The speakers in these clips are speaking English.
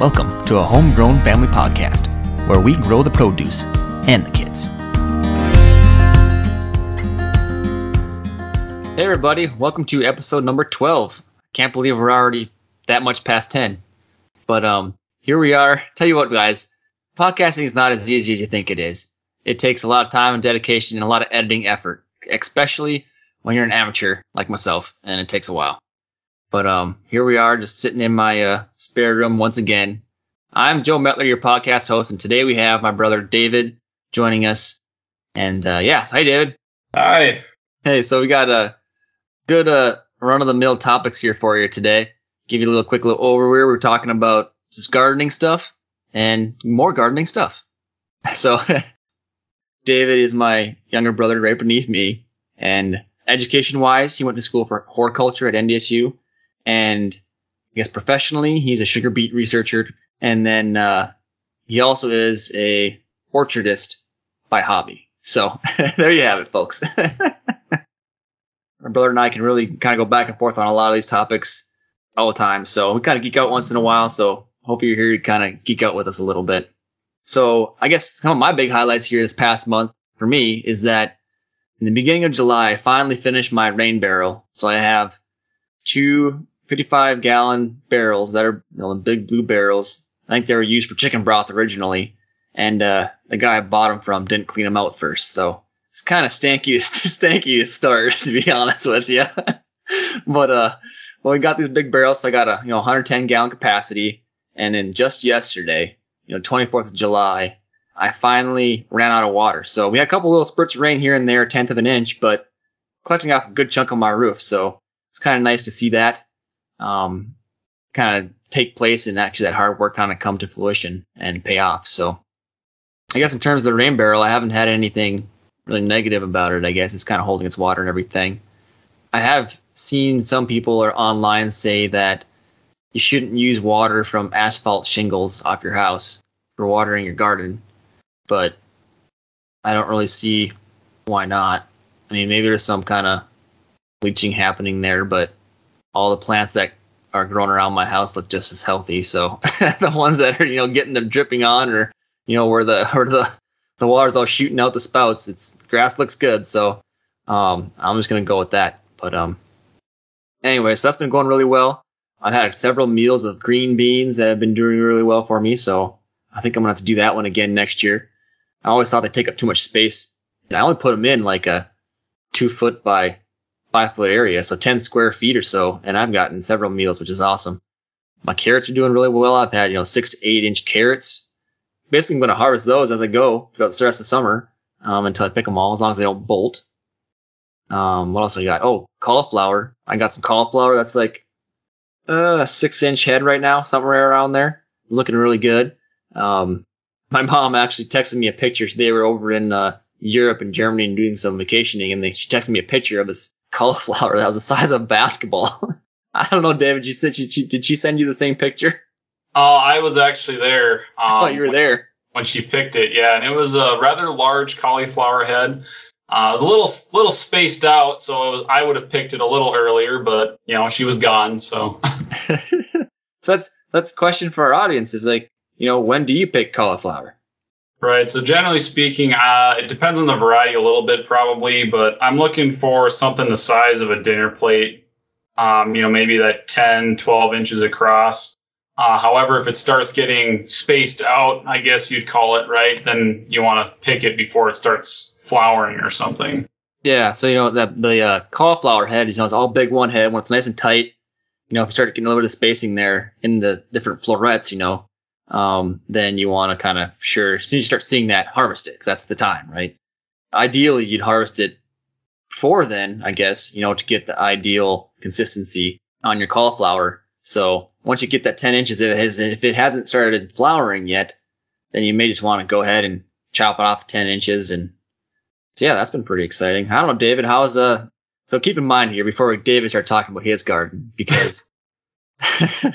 Welcome to a homegrown family podcast where we grow the produce and the kids. Hey, everybody, welcome to episode number 12. Can't believe we're already that much past 10. But um, here we are. Tell you what, guys, podcasting is not as easy as you think it is. It takes a lot of time and dedication and a lot of editing effort, especially when you're an amateur like myself, and it takes a while. But um, here we are, just sitting in my uh, spare room once again. I'm Joe Metler, your podcast host, and today we have my brother David joining us. And uh, yeah, hi David. Hi. Hey, so we got a good uh, run of the mill topics here for you today. Give you a little quick little overview. We're talking about just gardening stuff and more gardening stuff. So David is my younger brother right beneath me, and education wise, he went to school for horticulture at NDSU and I guess professionally, he's a sugar beet researcher, and then uh, he also is a orchardist by hobby. So there you have it, folks. My brother and I can really kind of go back and forth on a lot of these topics all the time. So we kind of geek out once in a while. So hope you're here to kind of geek out with us a little bit. So I guess some of my big highlights here this past month for me is that in the beginning of July, I finally finished my rain barrel. So I have two 55 gallon barrels that are you know, big blue barrels. I think they were used for chicken broth originally, and uh, the guy I bought them from didn't clean them out first, so it's kind of stanky, stanky to start, to be honest with you. but uh, well, we got these big barrels, so I got a you know 110 gallon capacity, and then just yesterday, you know 24th of July, I finally ran out of water. So we had a couple little spurts of rain here and there, tenth of an inch, but collecting off a good chunk of my roof. So it's kind of nice to see that um, kind of take place and actually that hard work kind of come to fruition and pay off. So I guess in terms of the rain barrel, I haven't had anything really negative about it. I guess it's kind of holding its water and everything. I have seen some people or online say that you shouldn't use water from asphalt shingles off your house for watering your garden, but I don't really see why not. I mean, maybe there's some kind of bleaching happening there, but all the plants that are growing around my house look just as healthy. So the ones that are you know getting them dripping on, or you know where the where the the water's all shooting out the spouts, it's grass looks good. So um, I'm just gonna go with that. But um, anyway, so that's been going really well. I've had several meals of green beans that have been doing really well for me. So I think I'm gonna have to do that one again next year. I always thought they take up too much space, and I only put them in like a two foot by five foot area, so 10 square feet or so, and I've gotten several meals, which is awesome. My carrots are doing really well. I've had, you know, six to eight inch carrots. Basically, I'm going to harvest those as I go throughout the rest of the summer um, until I pick them all, as long as they don't bolt. Um, what else I got? Oh, cauliflower. I got some cauliflower that's like uh, a six inch head right now, somewhere around there. Looking really good. Um, my mom actually texted me a picture. They were over in uh, Europe and Germany and doing some vacationing, and they, she texted me a picture of this cauliflower that was the size of a basketball. I don't know, David. You said she, she, did she send you the same picture? Oh, I was actually there. Um, oh, you were there when she picked it. Yeah, and it was a rather large cauliflower head. Uh, it was a little little spaced out, so was, I would have picked it a little earlier, but you know she was gone. So, so that's that's a question for our audience. Is like, you know, when do you pick cauliflower? Right. So generally speaking, uh, it depends on the variety a little bit probably, but I'm looking for something the size of a dinner plate. Um, you know, maybe that 10, 12 inches across. Uh, however, if it starts getting spaced out, I guess you'd call it, right? Then you want to pick it before it starts flowering or something. Yeah. So, you know, that the uh, cauliflower head, you know, it's all big one head. When it's nice and tight, you know, if you start getting a little bit of spacing there in the different florets, you know, um, then you want to kind of sure as soon as you start seeing that, harvest it because that's the time, right? Ideally, you'd harvest it before then, I guess, you know, to get the ideal consistency on your cauliflower. So once you get that 10 inches, if it, has, if it hasn't started flowering yet, then you may just want to go ahead and chop it off 10 inches. And so, yeah, that's been pretty exciting. I don't know, David, how's the, so keep in mind here before David start talking about his garden because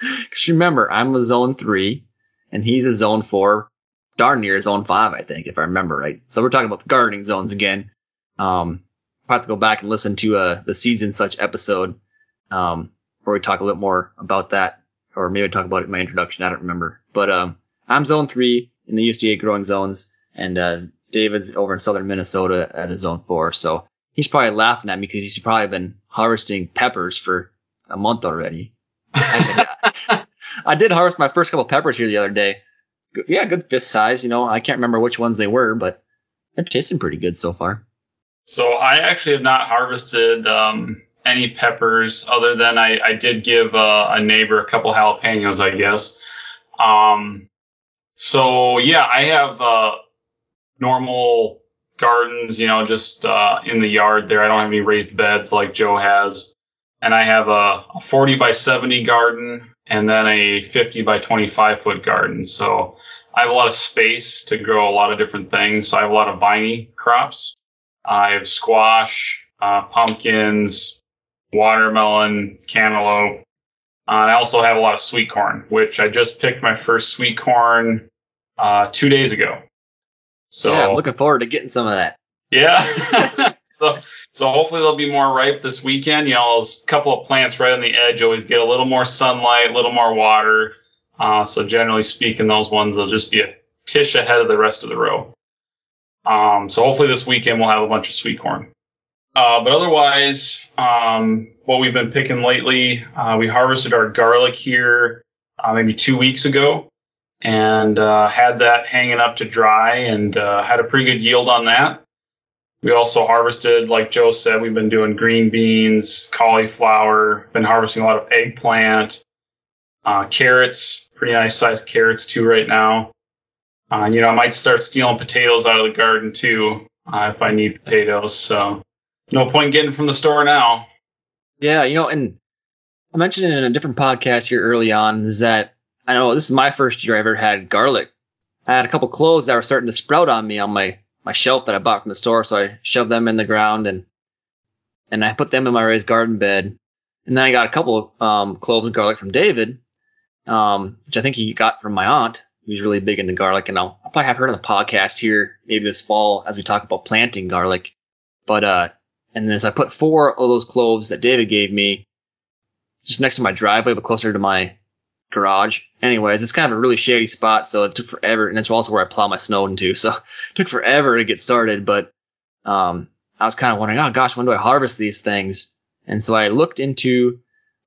Because remember, I'm a zone three, and he's a zone four, darn near zone five, I think, if I remember right. So we're talking about the gardening zones again. Um, I'll have to go back and listen to uh, the seeds and such episode um, where we talk a little more about that or maybe talk about it in my introduction. I don't remember. But um, I'm zone three in the USDA growing zones, and uh, David's over in southern Minnesota as a zone four. So he's probably laughing at me because he's probably been harvesting peppers for a month already. I, did harvest my first couple peppers here the other day. Yeah, good fist size. You know, I can't remember which ones they were, but they're tasting pretty good so far. So I actually have not harvested um, any peppers other than I, I did give uh, a neighbor a couple jalapenos, I guess. Um, so yeah, I have uh, normal gardens, you know, just uh, in the yard there. I don't have any raised beds like Joe has, and I have a, a 40 by 70 garden and then a 50 by 25 foot garden. So I have a lot of space to grow a lot of different things. So I have a lot of viney crops. I have squash, uh, pumpkins, watermelon, cantaloupe. Uh, I also have a lot of sweet corn, which I just picked my first sweet corn uh, two days ago. So yeah, I'm looking forward to getting some of that. Yeah. so so hopefully they'll be more ripe this weekend. You know, a couple of plants right on the edge always get a little more sunlight, a little more water. Uh, so generally speaking, those ones will just be a tish ahead of the rest of the row. Um, so hopefully this weekend we'll have a bunch of sweet corn. Uh, but otherwise, um, what we've been picking lately, uh, we harvested our garlic here uh, maybe two weeks ago and uh, had that hanging up to dry and uh, had a pretty good yield on that. We also harvested, like Joe said, we've been doing green beans, cauliflower, been harvesting a lot of eggplant, uh, carrots, pretty nice sized carrots too right now. Uh, you know, I might start stealing potatoes out of the garden too uh, if I need potatoes. So no point getting from the store now. Yeah, you know, and I mentioned in a different podcast here early on is that I know this is my first year I ever had garlic. I had a couple cloves that were starting to sprout on me on my, my shelf that I bought from the store, so I shoved them in the ground and and I put them in my raised garden bed. And then I got a couple of um, cloves of garlic from David, um, which I think he got from my aunt, who's really big into garlic. And I'll, I'll probably have her on the podcast here maybe this fall as we talk about planting garlic. But uh, and then so I put four of those cloves that David gave me just next to my driveway, but closer to my garage. Anyways, it's kind of a really shady spot, so it took forever, and it's also where I plow my snow into, so it took forever to get started. But um, I was kind of wondering, oh gosh, when do I harvest these things? And so I looked into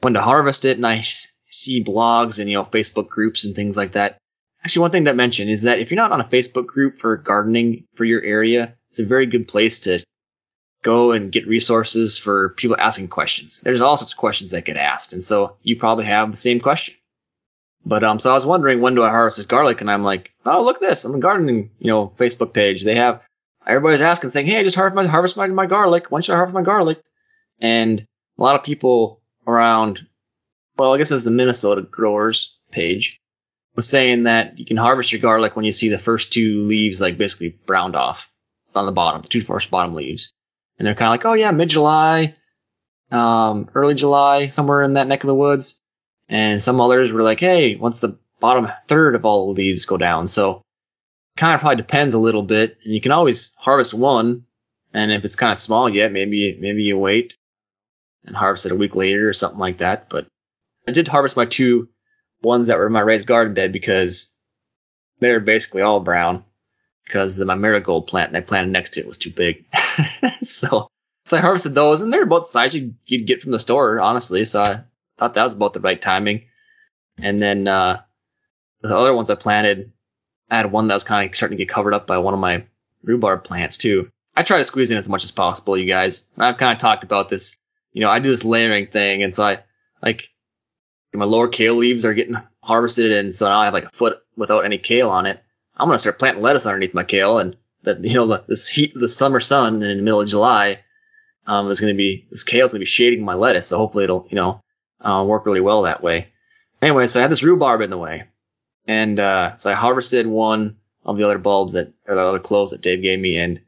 when to harvest it, and I see blogs and you know Facebook groups and things like that. Actually, one thing to mention is that if you're not on a Facebook group for gardening for your area, it's a very good place to go and get resources for people asking questions. There's all sorts of questions that get asked, and so you probably have the same question. But um, so I was wondering when do I harvest this garlic, and I'm like, oh look at this on the gardening you know Facebook page. They have everybody's asking, saying, hey, I just harvest my harvest my, my garlic. When should I harvest my garlic? And a lot of people around, well, I guess it was the Minnesota growers page, was saying that you can harvest your garlic when you see the first two leaves like basically browned off on the bottom, the two first bottom leaves and they're kind of like, oh yeah, mid July, um, early July, somewhere in that neck of the woods. And some others were like, hey, once the bottom third of all the leaves go down. So kind of probably depends a little bit. And you can always harvest one. And if it's kind of small yet, maybe, maybe you wait and harvest it a week later or something like that. But I did harvest my two ones that were in my raised garden bed because they're basically all brown because my marigold plant that I planted next to it was too big. so, so I harvested those, and they're about the size you, would get from the store, honestly. So I thought that was about the right timing. And then uh, the other ones I planted, I had one that was kind of starting to get covered up by one of my rhubarb plants too. I try to squeeze in as much as possible, you guys. I've kind of talked about this. You know, I do this layering thing, and so I like my lower kale leaves are getting harvested, and so now I have like a foot without any kale on it. I'm gonna start planting lettuce underneath my kale, and that you know the, this heat, the summer sun in the middle of July, um, is gonna be this kale's gonna be shading my lettuce, so hopefully it'll you know uh, work really well that way. Anyway, so I had this rhubarb in the way, and uh, so I harvested one of the other bulbs that or the other cloves that Dave gave me, and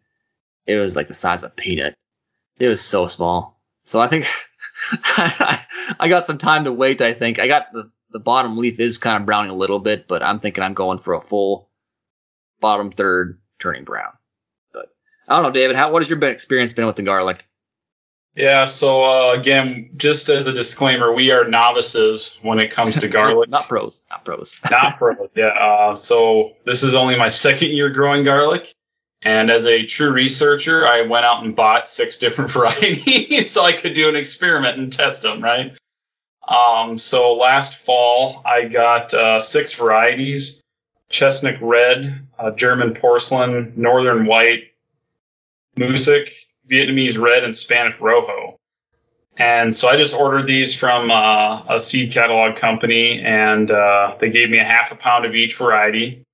it was like the size of a peanut. It was so small. So I think I got some time to wait. I think I got the the bottom leaf is kind of browning a little bit, but I'm thinking I'm going for a full bottom third turning brown. But I don't know, David. How what has your experience been with the garlic? Yeah, so uh, again, just as a disclaimer, we are novices when it comes to garlic. not pros, not pros. not pros, yeah. Uh, so this is only my second year growing garlic. And as a true researcher, I went out and bought six different varieties so I could do an experiment and test them, right? Um, so last fall, I got uh, six varieties Chesnok red, uh, German porcelain, northern white, Musik, Vietnamese red, and Spanish Roja. And so I just ordered these from uh, a seed catalog company, and uh, they gave me a half a pound of each variety.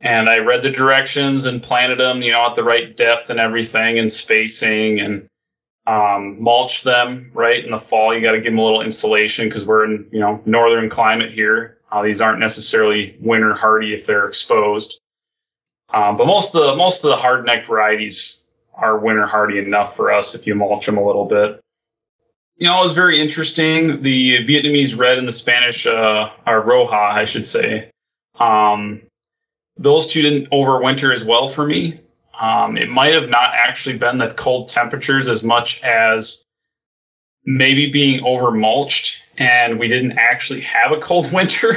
And I read the directions and planted them, you know, at the right depth and everything, and spacing, and um, mulch them. Right in the fall, you got to give them a little insulation because we're in, you know, northern climate here. Uh, these aren't necessarily winter hardy if they're exposed. Um, but most of the most of the hardneck varieties are winter hardy enough for us if you mulch them a little bit. You know, it was very interesting. The Vietnamese red and the Spanish, uh, or Roja, I should say. Um, those two didn't overwinter as well for me. Um, it might have not actually been the cold temperatures as much as maybe being over mulched and we didn't actually have a cold winter.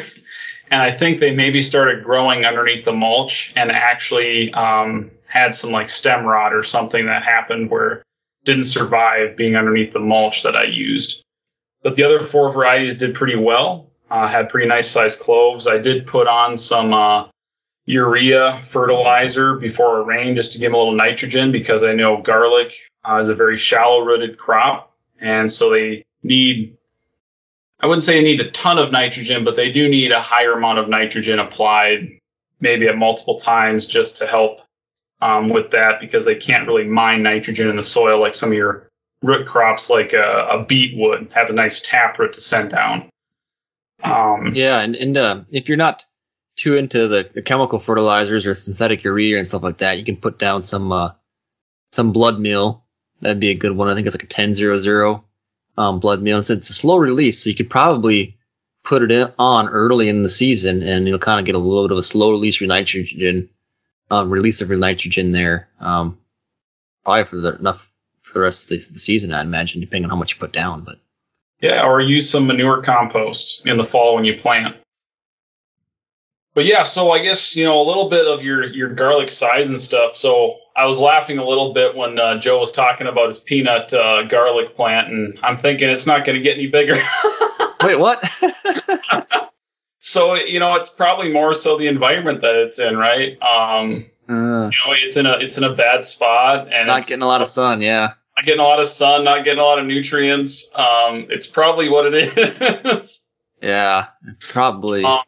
and I think they maybe started growing underneath the mulch and actually um, had some like stem rot or something that happened where didn't survive being underneath the mulch that I used. But the other four varieties did pretty well. Uh, had pretty nice sized cloves. I did put on some uh, urea fertilizer before a rain just to give them a little nitrogen because I know garlic uh, is a very shallow rooted crop. And so they need, I wouldn't say they need a ton of nitrogen, but they do need a higher amount of nitrogen applied maybe at multiple times just to help um, with that because they can't really mine nitrogen in the soil like some of your root crops, like a, a beet would have a nice taproot to send down. Um, yeah, and, and uh, if you're not too into the, the, chemical fertilizers or synthetic urea and stuff like that, you can put down some uh, some blood meal. That'd be a good one. I think it's like a 10 0 um, blood meal. And it's a slow release, so you could probably put it in, on early in the season, and you'll kind of get a little bit of a slow release of nitrogen um, release of nitrogen there. Um, probably for the, enough for the rest of the, the, season, I imagine, depending on how much you put down. But yeah, or use some manure compost in the fall when you plant. But yeah, so I guess you know a little bit of your your garlic size and stuff. So I was laughing a little bit when uh, Joe was talking about his peanut uh, garlic plant, and I'm thinking it's not going to get any bigger. Wait, what? So you know, it's probably more so the environment that it's in, right? Um, uh, you know, it's in a it's in a bad spot and not getting a lot of sun. Yeah, not getting a lot of sun, not getting a lot of nutrients. Um, it's probably what it is. yeah, probably. Um,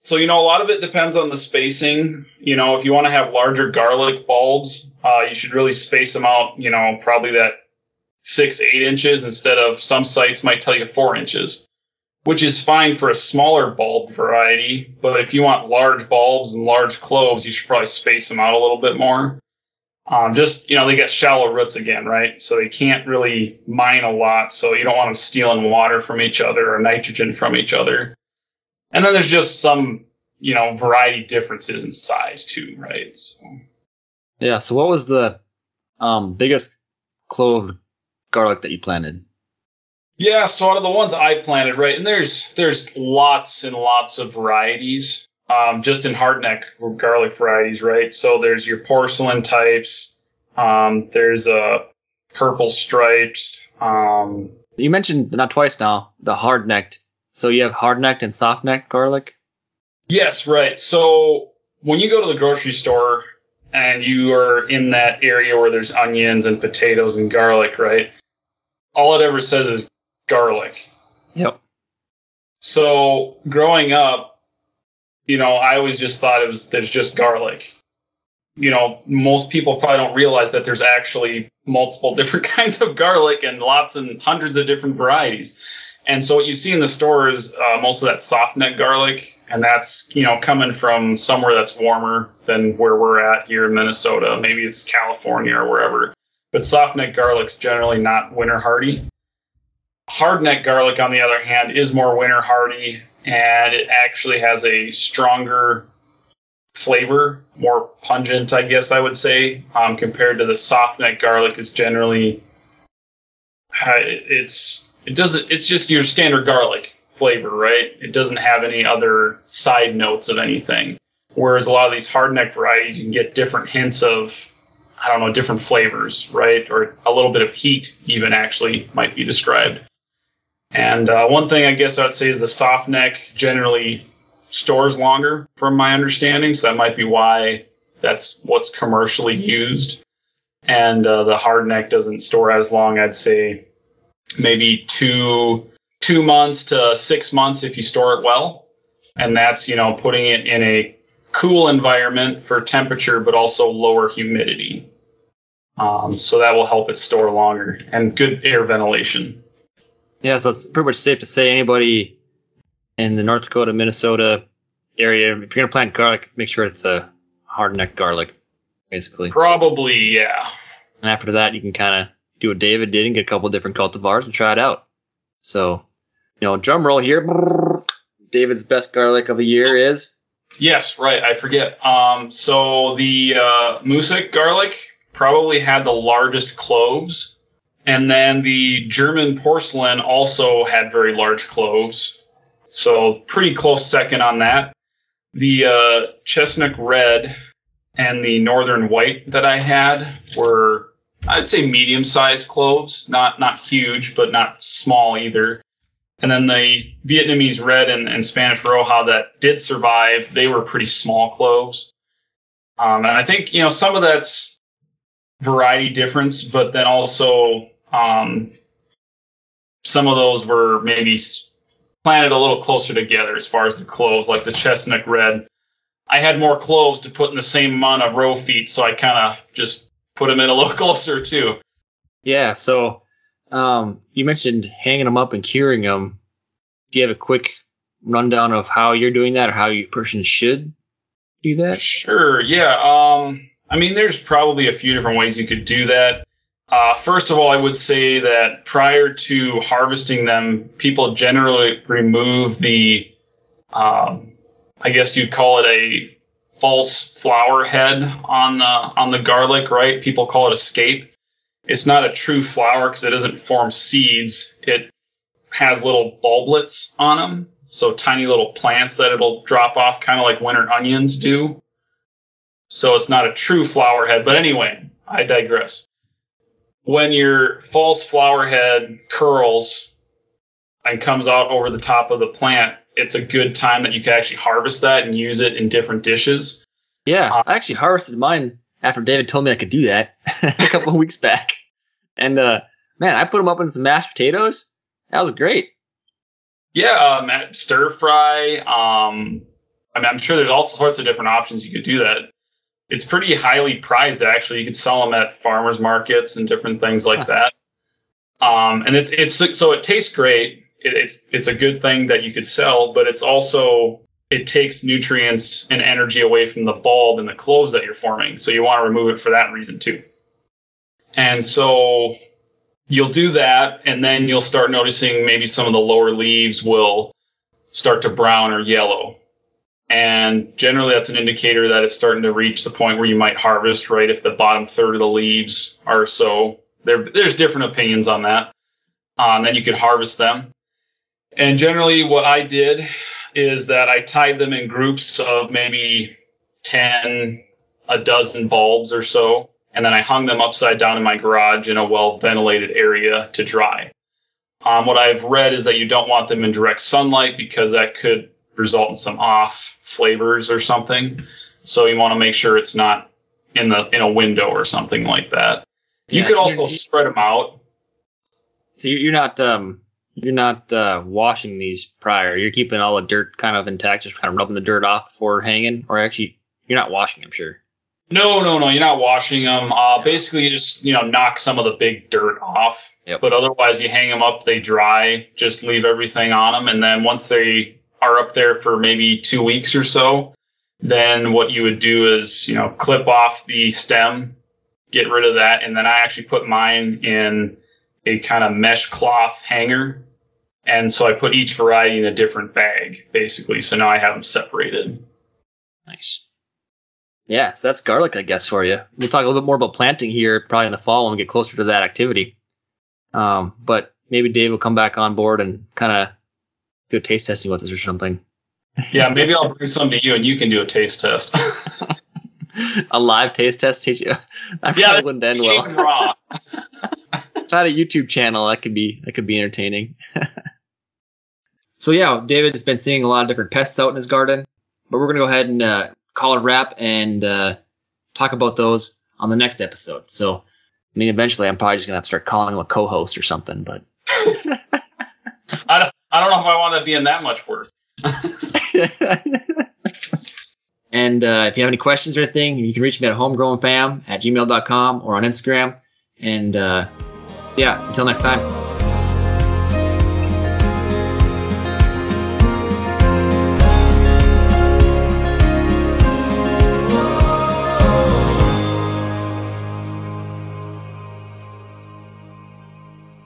so you know, a lot of it depends on the spacing. You know, if you want to have larger garlic bulbs, uh, you should really space them out. You know, probably that six eight inches instead of some sites might tell you four inches which is fine for a smaller bulb variety. But if you want large bulbs and large cloves, you should probably space them out a little bit more. Um, just, you know, they get shallow roots again, right? So they can't really mine a lot. So you don't want them stealing water from each other or nitrogen from each other. And then there's just some, you know, variety differences in size too, right? So. Yeah. So what was the um, biggest clove garlic that you planted? Yeah, so out of the ones I planted, right, and there's there's lots and lots of varieties, um, just in hardneck garlic varieties, right? So there's your porcelain types, um, there's a purple striped. Um, you mentioned not twice now the hard necked. So you have hard necked and soft necked garlic. Yes, right. So when you go to the grocery store and you are in that area where there's onions and potatoes and garlic, right? All it ever says is garlic. Yep. So growing up, you know, I always just thought it was there's just garlic. You know, most people probably don't realize that there's actually multiple different kinds of garlic and lots and hundreds of different varieties. And so what you see in the store is uh, most of that soft neck garlic, and that's you know coming from somewhere that's warmer than where we're at here in Minnesota. Maybe it's California or wherever. But soft neck garlic's generally not winter hardy. Hardneck garlic, on the other hand, is more winter hardy and it actually has a stronger flavor, more pungent, I guess I would say, um, compared to the soft neck garlic is generally it's it doesn't it's just your standard garlic flavor, right? It doesn't have any other side notes of anything. Whereas a lot of these hardneck varieties, you can get different hints of I don't know, different flavors, right? Or a little bit of heat, even actually might be described. And uh, one thing I guess I'd say is the soft neck generally stores longer, from my understanding. So that might be why that's what's commercially used. And uh, the hard neck doesn't store as long. I'd say maybe two two months to six months if you store it well. And that's you know putting it in a cool environment for temperature, but also lower humidity. Um, so that will help it store longer and good air ventilation. Yeah, so it's pretty much safe to say anybody in the North Dakota, Minnesota area, if you're gonna plant garlic, make sure it's a hard neck garlic, basically. Probably, yeah. And after that, you can kind of do what David did and get a couple different cultivars and try it out. So, you know, drum roll here. David's best garlic of the year is. Yes, right. I forget. Um, so the uh, Musik garlic probably had the largest cloves, and then the German porcelain also had very large cloves. So pretty close second on that. The uh, Chesnok red and the northern white that I had were, I'd say, medium-sized cloves, not not huge, but not small either. And then the Vietnamese red and, and Spanish Roja that did survive, they were pretty small cloves. Um, and I think you know some of that's variety difference, but then also um, some of those were maybe planted a little closer together as far as the cloves, like the Chesnok red. I had more cloves to put in the same amount of row feet, so I kind of just put them in a little closer too. Yeah, so um, you mentioned hanging them up and curing them. Do you have a quick rundown of how you're doing that or how you person should do that? Sure, yeah. Um, I mean, there's probably a few different ways you could do that. Uh, first of all, I would say that prior to harvesting them, people generally remove the, um, I guess you'd call it a false flower head on the on the garlic, right? People call it a scape. It's not a true flower because it doesn't form seeds. It has little bulblets on them, so tiny little plants that it'll drop off, kind of like winter onions do. So it's not a true flower head. But anyway, I digress when your false flower head curls and comes out over the top of the plant, it's a good time that you can actually harvest that and use it in different dishes. Yeah, uh, I actually harvested mine after David told me I could do that a couple of weeks back. And uh, man, I put them up in some mashed potatoes. That was great. Yeah, uh, stir fry. Um, I mean, I'm sure there's all sorts of different options you could do that it's pretty highly prized actually. You could sell them at farmers markets and different things like that. Um, and it's it's so it tastes great. It, it's it's a good thing that you could sell, but it's also it takes nutrients and energy away from the bulb and the cloves that you're forming. So you want to remove it for that reason too. And so you'll do that, and then you'll start noticing maybe some of the lower leaves will start to brown or yellow. And generally, that's an indicator that it's starting to reach the point where you might harvest, right? If the bottom third of the leaves are so. There, there's different opinions on that. And then you could harvest them. And generally, what I did is that I tied them in groups of maybe 10, a dozen bulbs or so. And then I hung them upside down in my garage in a well ventilated area to dry. Um, what I've read is that you don't want them in direct sunlight because that could result in some off flavors or something. So you want to make sure it's not in the in a window or something like that. You yeah, could also spread them out. So you're not um you're not uh, washing these prior. You're keeping all the dirt kind of intact, just kind of rubbing the dirt off before hanging, or actually you're not washing them, sure. No, no, no. You're not washing them. Uh, basically, you just you know knock some of the big dirt off. Yep. But otherwise, you hang them up, they dry. Just leave everything on them, and then once they are up there for maybe two weeks or so, then what you would do is, you know, clip off the stem, get rid of that, and then I actually put mine in a kind of mesh cloth hanger. And so I put each variety in a different bag, basically. So now I have them separated. Nice. Yeah, so that's garlic, I guess, for you. We'll talk a little bit more about planting here, probably in the fall when we get closer to that activity. Um, but maybe Dave will come back on board and kind of do a taste testing with us or something. Yeah, maybe I'll bring some to you and you can do a taste test. a live taste test teach you. That yeah, wouldn't end well. raw. if I had a YouTube channel, that could be that could be entertaining. so yeah, David has been seeing a lot of different pests out in his garden, but we're gonna go ahead and uh, call it a wrap and uh, talk about those on the next episode. So, I mean, eventually, I'm probably just gonna have to start calling him a co-host or something. But I don't, I don't know if I want to be in that much work. and uh, if you have any questions or anything, you can reach me at homegrownfam at gmail.com or on Instagram. And uh, yeah, until next time.